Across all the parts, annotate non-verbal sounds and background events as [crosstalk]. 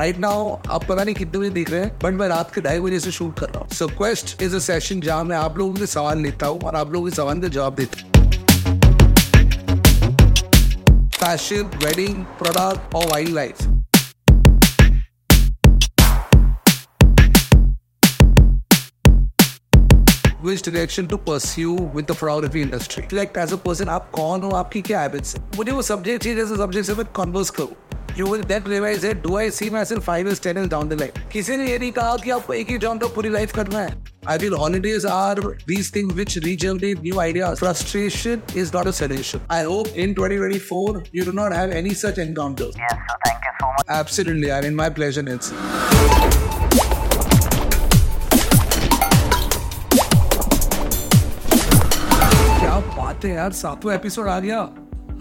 Right now आप पता नहीं कितने बजे देख रहे हैं बट मैं रात के ढाई बजे से शूट कर रहा हूँ। So quest is a session जहाँ मैं आप लोगों के सवाल लेता हूँ और आप लोगों के सवाल के जवाब देता हूँ। फ़ैशन वेडिंग प्रोडक्ट और wildlife which direction to pursue with the photography industry. Like as a person, आप कौन हो? आपकी क्या हैबिट्स है? मुझे वो सब्जेक्ट चाहिए जैसे सब्जेक्ट से मैं कन्वर्स करूँ। किसी इज़ क्या बात है यार? सातवां एपिसोड आ गया।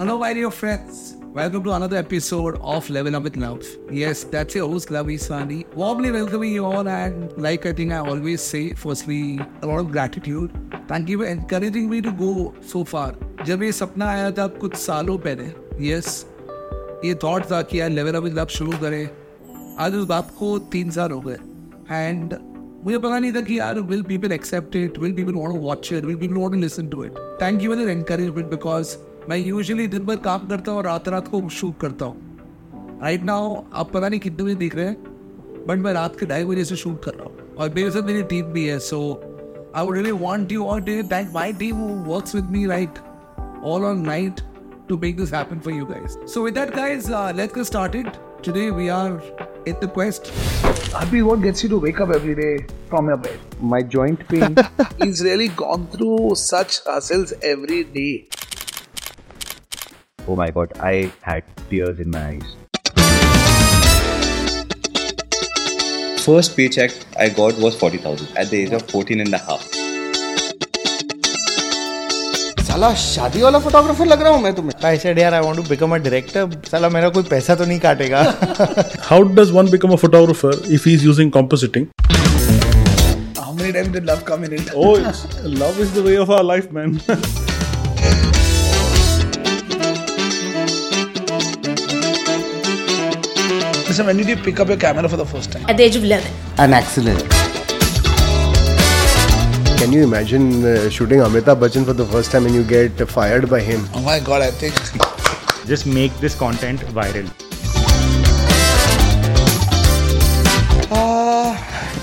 Hello why dear friends Welcome to another episode of Level Up with Luv. Yes, that's your host, Luv Israni. Warmly welcoming you all, and like I think I always say, firstly, a lot of gratitude. Thank you for encouraging me to go so far. जब ये सपना आया था कुछ सालों पहले yes ये thought था कि यार लेवल अप विद लव शुरू करें आज उस बात को तीन साल हो गए एंड मुझे पता नहीं था कि यार will people accept it will people want to watch it will people want to listen to it thank you for the encouragement because मैं यूजली दिन भर काम करता हूँ और रात रात को शूट करता हूँ राइट right नाउ आप पता नहीं कितने बजे दिख रहे हैं बट मैं रात के ढाई बजे से शूट कर रहा हूँ और मेरे मेरी टीम भी है so I would really want you all to thank my team who works with me right all on night to make this happen for you guys so with that guys let's get started today we are in the quest Abhi, what gets you to wake up every day from your bed? My joint pain. [laughs] He's really gone through such hassles every day. Oh my god i had tears in my eyes First paycheck I got was 40,000 at the age of 14 and a half. साला शादी वाला photographer लग रहा हूँ मैं तुम्हें I said, यार I want to become a director साला मेरा कोई पैसा तो नहीं काटेगा how does one become a photographer if he's using compositing? How many times did love come in it? Oh, it's, love is the way of our life, man. Listen, when did you pick up your camera for the first time? at the age of 11. an accident Can you imagine uh, shooting Amitabh Bachchan for the first time and you get fired by him? Oh my god, I think just make this content viral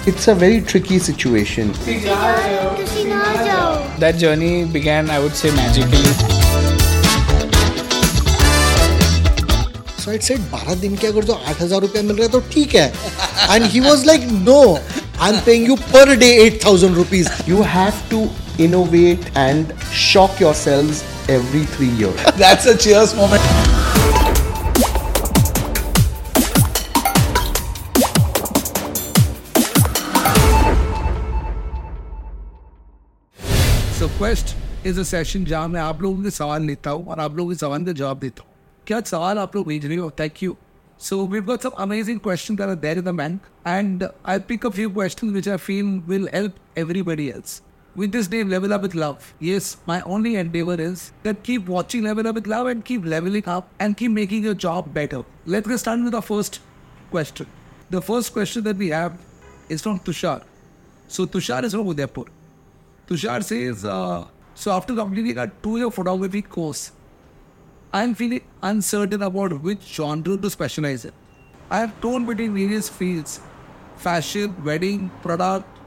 it's a very tricky situation that journey began i would say magically consult set बारह दिन के अगर जो आठ हज़ार रुपया मिल रहा है तो ठीक है। And he was like no I am paying you per day eight thousand rupees you have to innovate and shock your self every three it's years moment quest is a session जहाँ मैं आप लोगों के सवाल लेता हूँ और आप लोगों के सवाल का जवाब देता हूँ। क्या सवाल आप लोग भेज रहे thank you so we got some amazing question that are there in the bank and I pick a few question which I feel will help everybody else with this day level up with love yes my only endeavour is that keep watching level up with love and keep levelling up and keep making your job better let's get start with the first question the first question that we have is from Tushar so Tushar is from Udaipur Tushar से is so after completing two year photography course I'm feeling uncertain about which genre to specialize in. I have torn between various fields fashion, wedding, product,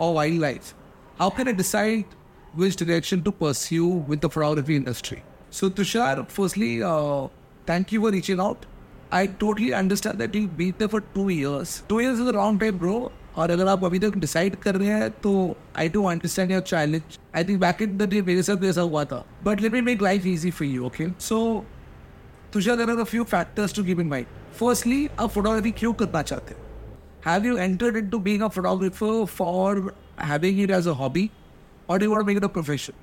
or wildlife. How can I decide which direction to pursue with the photography industry? So, Tushar, firstly, uh, thank you for reaching out. I totally understand that you've been there for two years. Two years is a long time, bro. और अगर आप अभी तक decide कर रहे हैं तो I do understand your challenge I think back in the day मेरे साथ ऐसा हुआ था but let me make life easy for you okay so there are few factors to give in mind firstly आप फोटोग्राफी क्यों करना चाहते हैं have you entered into being a photographer for having it as a hobby want to make it a profession?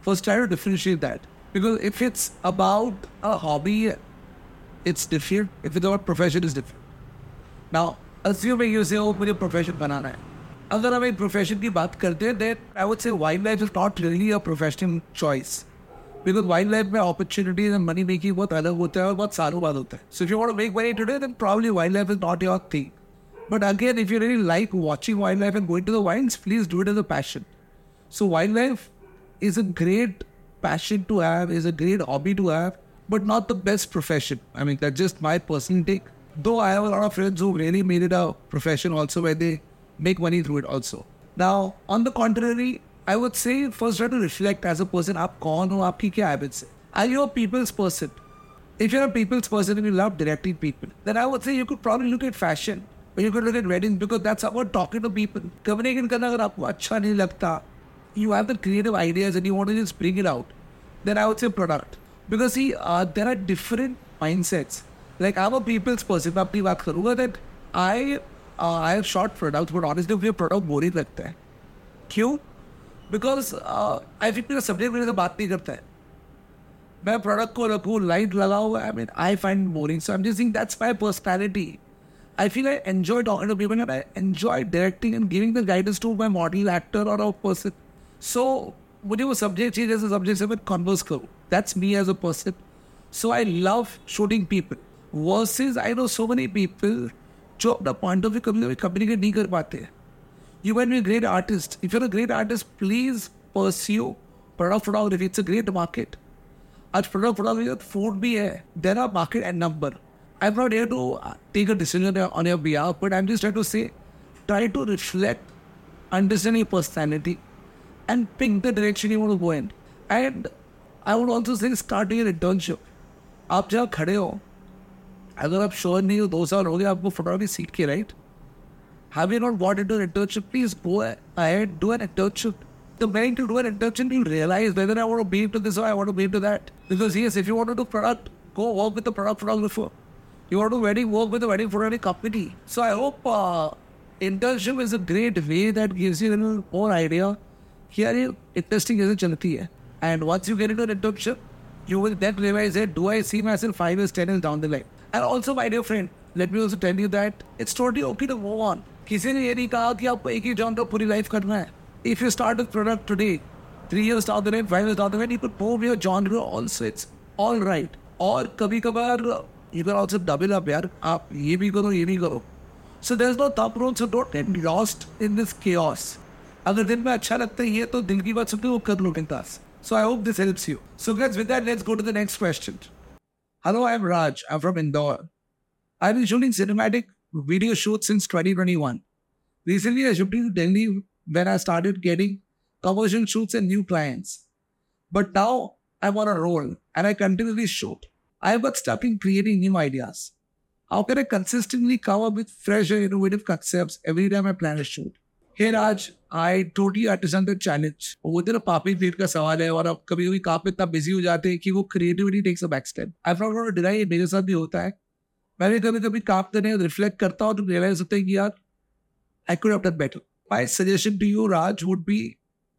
First, try to differentiate that. Because if it's about a hobby, it's different. If it's about profession, it's different. Now, assuming you say, वो मुझे profession बनाना है। अगर हम एक profession की बात करते हैं then I would say wildlife is not really a professional choice because wildlife में अपॉर्चुनिटीज़ एंड मनी मेकिंग बहुत अलग होता है और बहुत सालों बाद होता है। So if you want make money today then probably wildlife is not your thing but again if you really like watching wildlife and going to the wilds please do it as a passion so wildlife is a great passion to have is a great hobby to have but not the best profession I mean that just my personal take though I have a lot of friends who really made it a profession also where they make money through it also. Now, on the contrary, I would say first try to reflect as a person, up kaun ho, aapki kya habits Are you a people's person? If you're a people's person and you love directing people, then I would say you could probably look at fashion or you could look at weddings because that's about talking to people. Communicating karna agar you have the creative ideas and you want to just bring it out, then I would say product. Because see, uh, there are different mindsets Like I'm a people's person, मैं अपनी बात करूँगा that I uh, I have short products, but honestly मुझे product boring लगता है. क्यों? Because I think मेरा subject मेरे से बात नहीं करता है मैं प्रोडक्ट को रखूँ लाइट लगाऊँ I mean I find boring so I am just think that's my personality I feel I enjoy talking to people and I enjoy directing and giving the guidance to my model actor और a person so मुझे वो subject चाहिए जैसे subject से मैं converse करूँ that's me as a person so I love shooting people Versus I know so many people जो अपना पॉइंट ऑफ़ व्यू कभी कभी कम्युनिकेट नहीं कर पाते you can be great artist if you're a great artist please pursue product photography it's a great market आज product photography food भी है। There are market and number I am not here to take a decision on your B R but I am just to say try to reflect understand you personality and pink the direction you वो to and in. And I would also say, start आप जहाँ खड़े हो अगर आप sure नहीं हो दो साल हो गए आपको फोटोग्राफी सीख के right you not got into an internship, please go ahead, do an internship. The minute you do an internship, you realize whether I want to be into this or I want to be into that. Because yes, if you want to do product, go work with the product photographer. You want to wedding, work with the wedding photography company. So I hope uh, internship is a great way that gives you a little more idea. Here, interesting is chalti hai. And once you get into an internship, you will then realize that do I see myself five years, ten years down the line? And also, my dear friend, let me also tell you that it's totally okay to move on. किसी ने ये नहीं कहा कि आपको एक ही genre पूरी life करना है। If you start with product today three years down the line five years down the line you could move your genre also it's all right और कभी कभार you can also double up यार। आप ये भी करो ये भी करो। So there is no top role so don't get lost in this chaos अगर दिन में अच्छा लगता है ये तो दिल की बात सुनते वो कर लो बिंदास So I hope this helps you. So guys, with that, let's go to the next question. Hello, I'm Raj. I'm from Indore. I've been shooting cinematic video shoots since 2021. Recently, I shifted to Delhi when I started getting commercial shoots and new clients. But now I'm on a roll and I continuously shoot. I got stuck in creating new ideas. How can I consistently come up with fresh and innovative concepts every time I plan a shoot? Hey Raj, I totally understand the challenge. वो तेरा पापी पेट का सवाल है और अब कभी कभी काम इतना बिज़ी हो जाते हैं कि वो creativity takes a back step I not gonna deny मेरे साथ भी होता है। मैं भी कभी कभी काम करने रिफ्लेक्ट करता हूँ तो रियलाइज़ होता है कि यार I could have done better my suggestion to you Raj would be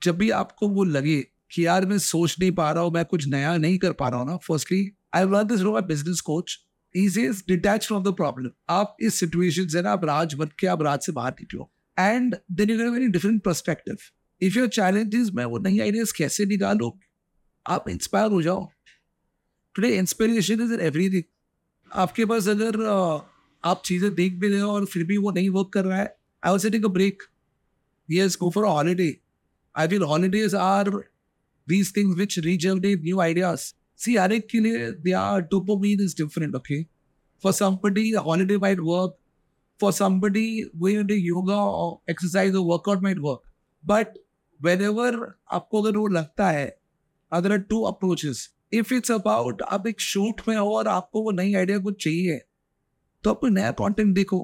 जब भी आपको वो लगे कि यार मैं सोच नहीं पा रहा हूँ मैं कुछ नया नहीं कर पा रहा हूँ ना firstly I learn this no my business coach is is detach from the problem आप इस सिचुएशन से ना आप राज बन के आप राज से बाहर निकलो। And then you get very different perspective if your challenges मैं वो नई आइडियाज कैसे निकालूँ आप इंस्पायर हो जाओ today inspiration is in everything आपके पास अगर uh, आप चीज़ें देख भी रहे हो और फिर भी वो नहीं वर्क कर रहा है I was take a break yes go for a holiday i feel holidays are these things which regenerate new ideas see हर एक के लिए their dopamine is different okay for somebody a holiday might work for somebody going into yoga or exercise or workout might work. But whenever आपको अगर वो लगता है there are two approaches. If it's about आप एक shoot में हो और आपको वो नई आइडिया कुछ चाहिए तो आप कोई नया कंटेंट देखो.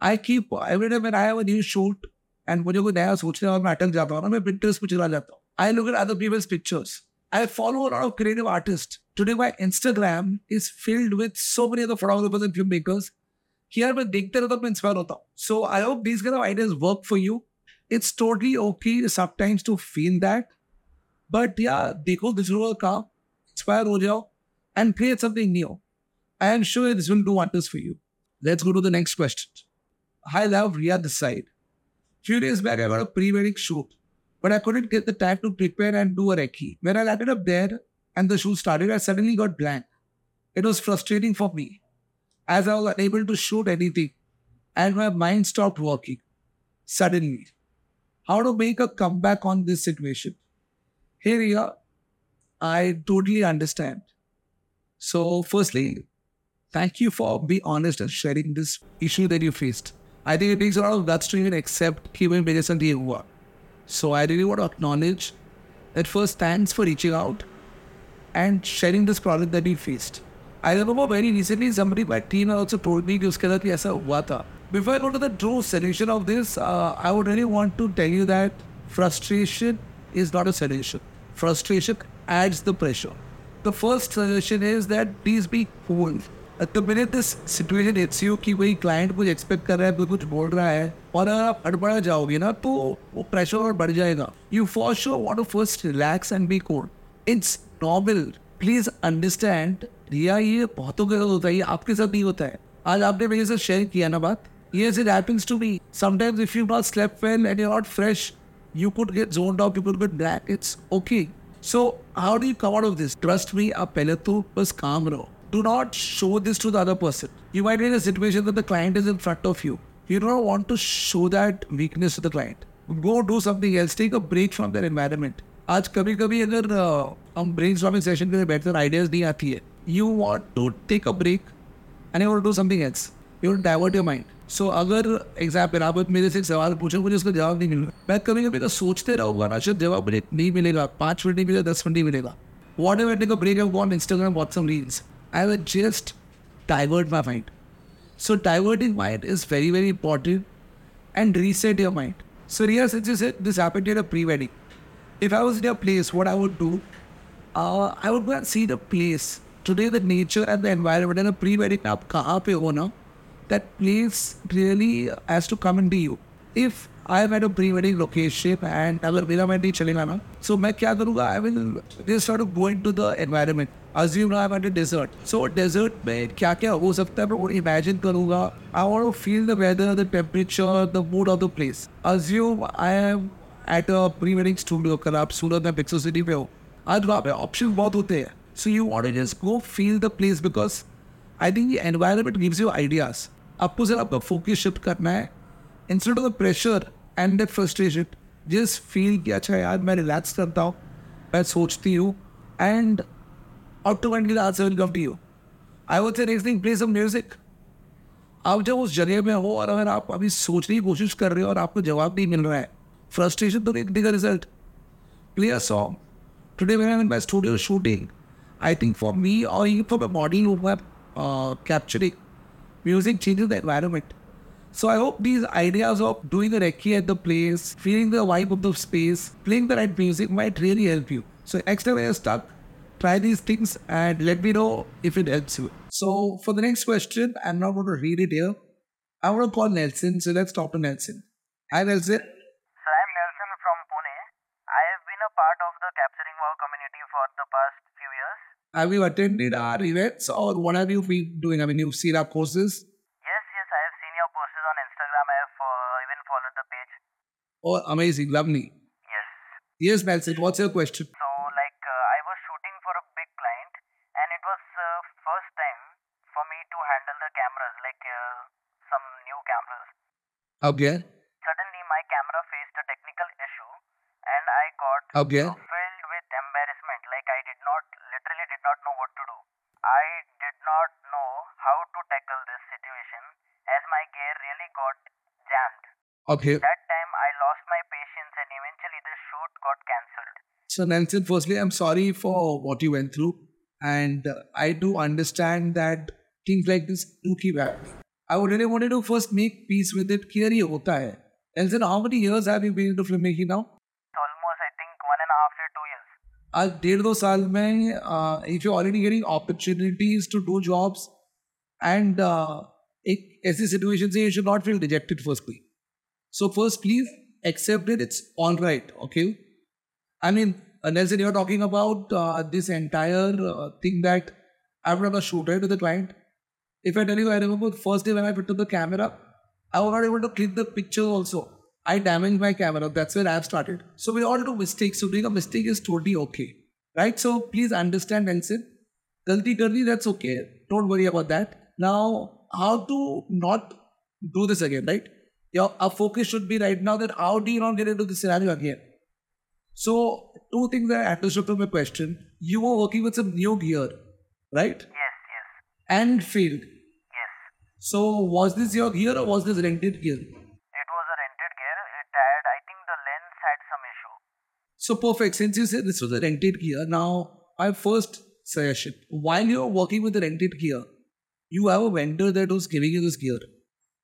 I keep every day when I have new shoot and मुझे कोई नया सोचने और मैं अटक जाता हूँ ना, मैं पिक्चर्स पे चला जाता हूँ. I look at other people's pictures I follow a lot of creative artist today my Instagram is filled with so many other photographers and film here मैं देखते रहता हूँ मैं इंस्पायर होता हूँ so I hope this can ideas work for you it's totally okay sometimes to feel that but या देखो दूसरों का काम इंस्पायर हो जाओ and create something new I am sure this will do wonders for you let's go to the next question Hi, Luv Ria this side. Few days back, I got a pre-wedding shoot, but I couldn't get the time to prepare and do a recce. When I landed up there and the shoot started, I suddenly got blank. It was frustrating for me as I was unable to shoot anything and my mind stopped working suddenly. How to make a comeback on this situation? Here you are. I totally understand. So, firstly, thank you for being honest and sharing this issue that you faced. I think it takes a lot of guts to even accept human medicine the work. So, I really want to acknowledge that first, thanks for reaching out and sharing this problem that you faced. I remember very recently somebody my team also told me कि उसके साथ भी ऐसा हुआ था. Before I go to the true solution of this, uh, I would really want to tell you that frustration is not a solution. Frustration adds the pressure. The first suggestion is that please be cool. The minute this situation hits you कि वही client कुछ expect कर रहा है कुछ बोल रहा है और अगर आप हड़बड़ा जाओगे ना तो वो pressure और बढ़ जाएगा. You for sure want to first relax and be cool. It's normal. Please understand. रिया ये बहुतों के साथ होता है ये आपके साथ नहीं होता है आज आपने मेरे साथ शेयर किया ना बात Yes, it happens to me. Sometimes if you've not slept well and you're not fresh, you could get zoned out, you could get black. It's okay. So how do you come out of this? Trust me, आप पहले तो बस calm रहो. Do not show this to the other person. You might be in a situation that the client is in front of you. You don't want to show that weakness to the client. Go do something else. Take a break from that environment. आज कभी कभी अगर uh, हम brain storming session के लिए बैठते ideas नहीं आती है you want to take a break and you do something else you divert your mind सो अगर एग्जाम्पल आप मेरे से एक सवाल पूछे मुझे उसका जवाब नहीं मिल रहा मैं कभी कभी तो सोचते रहूँगा ना शायद जवाब मुझे नहीं मिलेगा पाँच मिनट नहीं मिलेगा दस मिनट नहीं मिलेगा whatever take a break off on Instagram what some reels I will just divert my mind So diverting mind is very, very important and reset your mind. So Ria, since you said this happened at a pre-wedding, if I was in your place, what I would do, uh, I would go and see the place. today the nature and the environment and pre wedding आप कहाँ पे हो ना that place really has to come and D you if I am at a pre wedding location and अगर मेरा मैं नहीं चलेगा ना सो मैं क्या करूँगा? I will this not to the environment assume I at a desert so desert में क्या क्या हो सकता है? मैं इमेजिन करूँगा. I want to feel the weather the temperature the mood of the place assume I am at a pre wedding studio अगर आप सूरत में पिक्सो सिटी पे हो. आज वहाँ पे ऑप्शन बहुत होते हैं. So you want to just go feel the place because I think environment gives you ideas आपको जरा आपका फोकस शिफ्ट करना है। Instead of the pressure and that frustration just feel कि अच्छा यार मैं रिलैक्स करता हूँ मैं सोचती हूँ and automatically answer will come to you I say next thing play some music आप जब उस जगह में हो और अगर आप अभी सोचने की कोशिश कर रहे हो और आपको जवाब नहीं मिल रहा है फ्रस्ट्रेशन तो नहीं देगा result song. Today, when I'm in my studio shooting, I think for me or even for my body who are uh, capturing, music changes the environment. So I hope these ideas of doing the recce at the place, feeling the vibe of the space, playing the right music might really help you. So next time you're stuck, try these things and let me know if it helps you. So for the next question, I'm not going to read it here. I want to call Nelson. So let's talk to Nelson. Hi Nelson. Sir, I'm Nelson from Pune. I have been a part of the capturing wow community for the past few years. Have you attended our events or what have you been doing? I mean, you've seen our courses. Yes, yes, I have seen your posts on Instagram. I have uh, even followed the page. Oh, amazing, lovely. Yes. Yes, Nelson, what's your question? So, like, uh, I was shooting for a big client, and it was uh, first time for me to handle the cameras, like uh, some new cameras. Okay. Suddenly, my camera faced a technical issue, and I got Okay. Okay. That time, I lost my patience, and eventually, the shoot got cancelled. So, Nelson, firstly, I'm sorry for what you went through. And uh, I do understand that things like this do keep happening. I would really wanted to first make peace with it. Clear ये होता है. Nelson, how many years have you been into filmmaking now? Almost, I think, one and a half year, two years. आज डेढ़ दो साल में uh, you're already getting opportunities to do jobs and uh, एक ऐसी situation से you should not feel dejected firstly. So first, please accept it. It's all right. Okay. I mean, uh, Nelson, you're talking about uh, this entire uh, thing that I've done a shoot right with the client. If I tell you, I remember the first day when I picked up the camera, I was not able to click the picture also. I damaged my camera. That's where I've started. So we all do mistakes. So doing a mistake is totally okay. right? So please understand, Nelson. Galti karni, that's okay. Don't worry about that. Now, how to not do this again, right? Your our focus should be right now that how do you not get into this scenario again? So, two things that I understood from your question. You were working with some new gear, right? Yes, yes, And failed. yes. So, was this your gear or was this rented gear? It was a rented gear. It had, I think the lens had some issue. So perfect. Since you said this was a rented gear, now my first suggestion: while you're working with the rented gear, you have a vendor that was giving you this gear.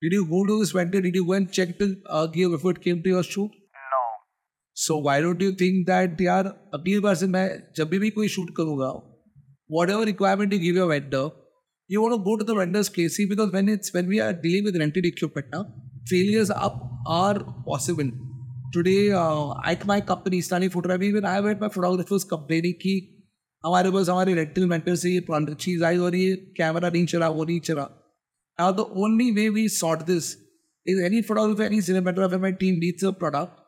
Did you go to this vendor? Did you go and check the uh, gear before it came to your shoot? No. So why don't you think that यार अगली बार से मैं जब भी कोई shoot करूँगा, whatever requirement you give your vendor, you want to go to the vendor's place See, because when it's when we are dealing with rented equipment now, failures are, are possible. Today, uh, at my company, Stani Photography, even I have had my photographers complaining कि हमारे पास हमारे rental vendor से ये चीज़ आई और ये camera नहीं चला वो नहीं चला Now the only way we sort this is any photographer, any cinematographer, my team needs a product.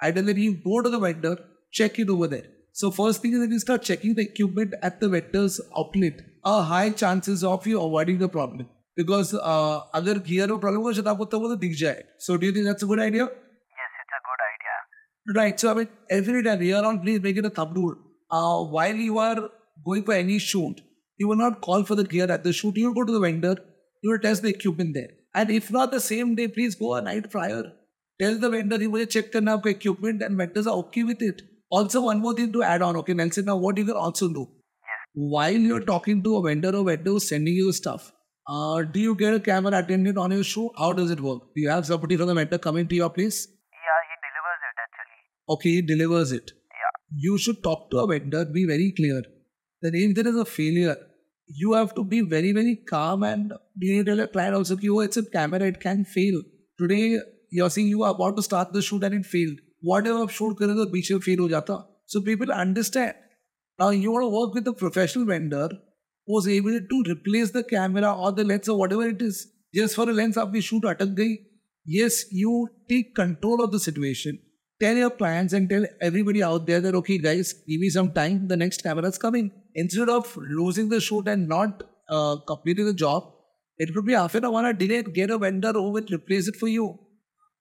I tell them you go to the vendor, check it over there. So first thing is that you start checking the equipment at the vendor's outlet. A high chances of you avoiding the problem. Because uh, अगर gear में problem हो शायद आपको तब वो तो दिख जाए. So do you think that's a good idea? Yes, it's a good idea. Right. So I mean, every time here on, please make it a thumb rule. Uh, while you are going for any shoot, you will not call for the gear at the shoot. You will go You will test the equipment there. And if not the same day, please go a night prior. Tell the vendor he will check the equipment and vendors are okay with it. Also, one more thing to add on, okay, Nelson, now what you can also do. While you're talking to a vendor or vendor who's sending you stuff, uh, do you get a camera attendant on your show? How does it work? Do you have somebody from the vendor coming to your place? Yeah, he delivers it actually. Okay, he delivers it. Yeah. You should talk to a vendor, be very clear that if there is a failure, you have to be very, very calm and you need to tell your client also, कि, oh, it's a camera, it can fail. Today, you're saying you are about to start the shoot and it failed. Whatever आप shoot करे तो बीच में fail हो जाता. So people understand. Now you want to work with a professional vendor who's able to replace the camera or the lens or whatever it is. Just for a lens आपकी shoot अटक गई. Yes, you take control of the situation. Tell your clients and tell everybody out there that okay, guys, give me some time. The next camera is coming. instead of losing the shoot and not uh, completing the job, it could be half an hour delay. Get a vendor who will replace it for you.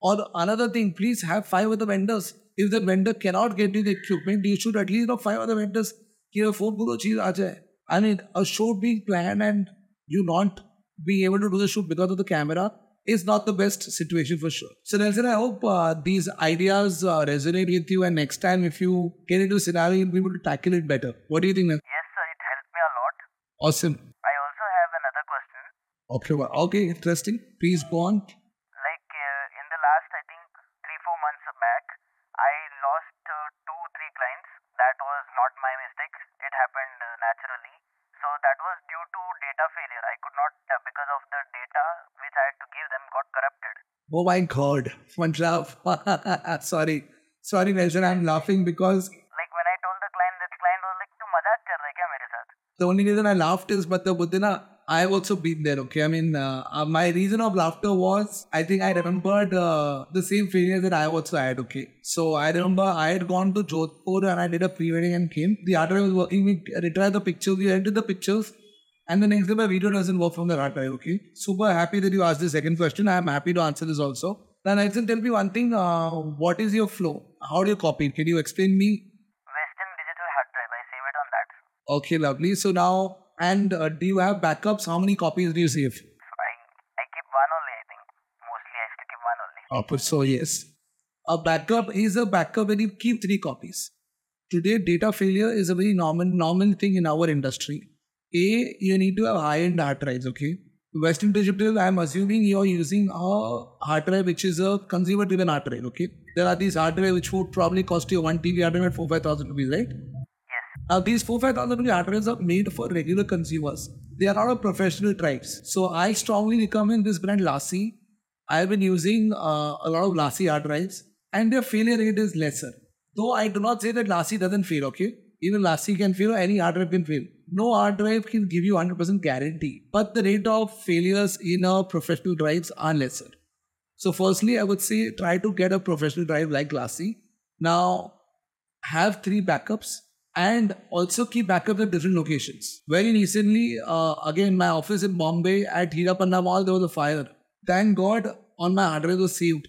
Or another thing, please have five other vendors. If the vendor cannot get you the equipment, you should at least have five other vendors. Here, four guru cheese ajay. I mean, a shoot being planned and you not being able to do the shoot because of the camera is not the best situation for sure. So Nelson, I hope uh, these ideas uh, resonate with you, and next time if you get into a scenario, you'll be able to tackle it better. What do you think, Nelson? Yes, Awesome. I also have another question. Okay, well, okay, interesting. Please go on. Like uh, in the last, I think three four months back, I lost uh, two three clients. That was not my mistake. It happened uh, naturally. So that was due to data failure. I could not uh, because of the data which I had to give them got corrupted. Oh my god. [laughs] [laughs] Sorry. Sorry, Nelson, I'm laughing because the only reason I laughed is, but the Buddhina, I've also been there, okay? I mean, uh, uh, my reason of laughter was, I think I remembered uh, the same failure that I also had, okay? So I remember I had gone to Jodhpur and I did a pre-wedding and came. The other art was working, we retired the pictures, we entered the pictures, and the next day my video doesn't work from the art okay? Super happy that you asked the second question. I am happy to answer this also. Now, Nelson, tell me one thing, uh, what is your flow? How do you copy? Can you explain me Western digital hard drive. I save it on that. Okay, lovely. So now, and uh, do you have backups? How many copies do you save? I I keep one only. I think mostly I to keep one only. Oh, so yes. A backup is a backup when you keep three copies. Today, data failure is a very normal normal thing in our industry. A, you need to have high-end hard drives, okay? Western Digital, I'm assuming you're using a hard drive which is a consumer-driven hard drive, okay? There are these hard drives which would probably cost you one TB hard drive at four five thousand rupees, right? Now these thousand rupee hard drives are made for regular consumers. They are not professional drives. So I strongly recommend this brand LaCie. I've been using uh, a lot of LaCie hard drives, and their failure rate is lesser. Though I do not say that LaCie doesn't fail, okay? Even LaCie can fail, or any hard drive can fail. No hard drive can give you 100% guarantee, but the rate of failures in a professional drives are lesser. So, firstly, I would say try to get a professional drive like LaCie. Now, have three backups. And also keep backup at different locations. Very recently, uh, again, my office in Bombay at Hirapanna Mall, there was a fire. Thank God, on my drive was saved.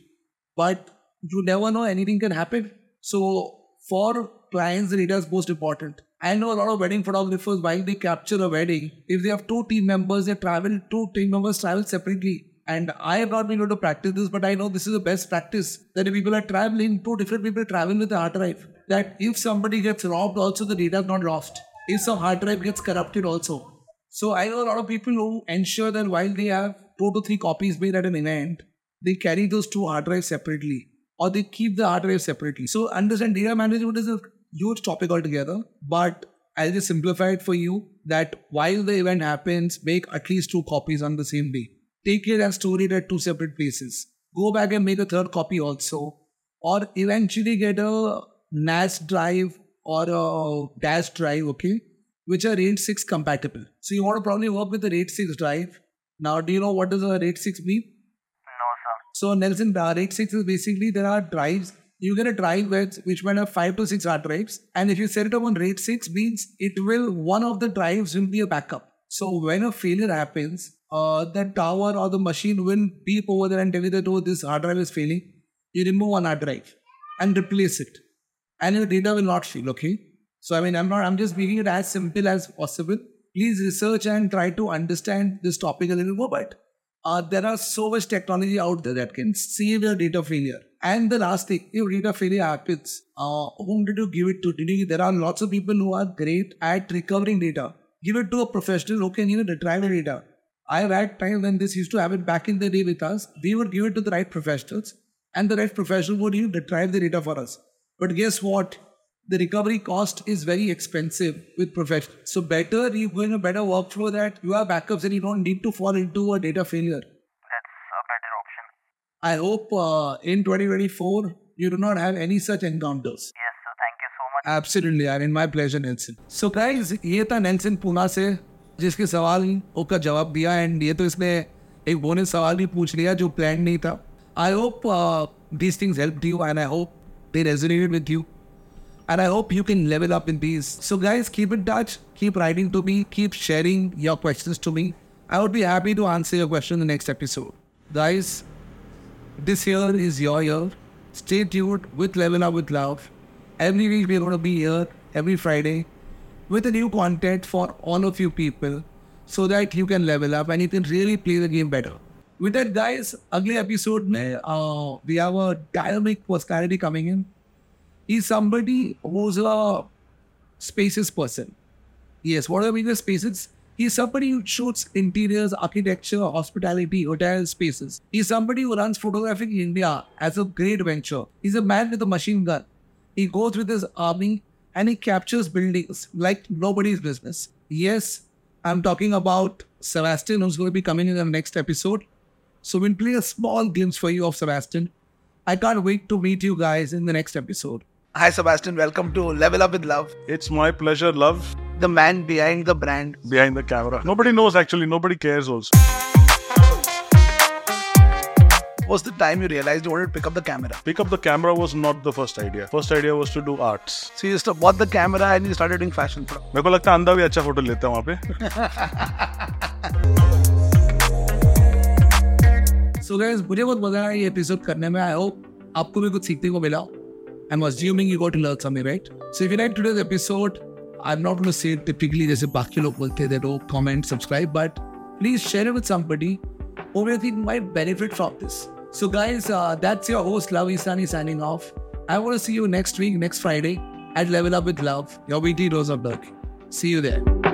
But you never know, anything can happen. So, for clients, the data is most important. I know a lot of wedding photographers, while they capture a wedding, if they have two team members, they travel, two team members travel separately. And I have not been able to practice this, but I know this is the best practice that if people are traveling, two different people travel with the hard drive. That if somebody gets robbed, also the data is not lost. If some hard drive gets corrupted, also. So I know a lot of people who ensure that while they have two to three copies made at an event, they carry those two hard drives separately or they keep the hard drive separately. So understand data management is a huge topic altogether, but I'll just simplify it for you that while the event happens, make at least two copies on the same day. Take it and store it at two separate places. Go back and make a third copy also, or eventually get a NAS drive or a DAS drive, okay, which are RAID 6 compatible. So you want to probably work with the RAID 6 drive. Now, do you know what does a RAID 6 mean? No, sir. So Nelson, the RAID 6 is basically there are drives. You get a drive which, which might have five to six hard drives, and if you set it up on RAID 6, means it will one of the drives will be a backup. So when a failure happens, uh, the tower or the machine will beep over there and tell you that oh this hard drive is failing. You remove one hard drive and replace it, and your data will not fail. Okay. So I mean I'm not I'm just making it as simple as possible. Please research and try to understand this topic a little more. But uh, there are so much technology out there that can save your data failure. And the last thing, if data failure happens, uh, whom did you give it to? Did you, there are lots of people who are great at recovering data. Give it to a professional who can even retrieve the data. I have had time when this used to happen back in the day with us. We would give it to the right professionals, and the right professional would even retrieve the data for us. But guess what? The recovery cost is very expensive with professionals. So better you go in a better workflow that you have backups and you don't need to fall into a data failure. That's a better option. I hope uh, in 2024 you do not have any such encounters. Yes, sir. Thank you so much. Absolutely, यार in my pleasure, Nelson. So guys, ये था Nelson Poona से जिसके सवाल का जवाब दिया and ये तो इसने एक बोनस सवाल भी पूछ लिया जो प्लान नहीं था I hope these things help you and I hope they resonated with you. And I hope you can level up in these. So, guys, keep in touch, keep writing to me, keep sharing your questions to me. I would be happy to answer your question in the next episode. Guys, this year is your year. Stay tuned with Level Up with Luv. Every week we're going to be here every Friday with a new content for all of you people so that you can level up and you can really play the game better. With that, guys, ugly episode uh, we have a dynamic personality coming in. He's somebody who's a spaces person. Yes, what do I mean spaces? He's somebody who shoots interiors, architecture, hospitality, hotel spaces. He's somebody who runs photographic in India as a great venture. He's a man with a machine gun. He goes with his army and he captures buildings like nobody's business. Yes, I'm talking about Sebastian, who's going to be coming in the next episode. So we'll play a small glimpse for you of Sebastian. I can't wait to meet you guys in the next episode. Hi, Sebastian. Welcome to Level Up with Luv. It's my pleasure, Luv. The man behind the brand, behind the camera. Nobody knows, actually. Nobody cares, also. Was the time you realized you wanted to pick up the camera? Pick up the camera was not the first idea. First idea was to do arts. So you just bought the camera and you started doing fashion. मेरे लगता है भी अच्छा photo लेता है वहाँ पे [laughs] so guys मुझे बहुत मज़ा आया ये एपिसोड करने में. आई होप आपको भी कुछ सीखने को मिला. I am assuming you got to learn something right so if you like today's episode I am not to say typically जैसे बाकी लोग बोलते थे that comment subscribe but please share with somebody over think my benefit from this so guys that's your host love Isani signing off I want to see you next week next Friday at level up with love your weekly dose of luck see you there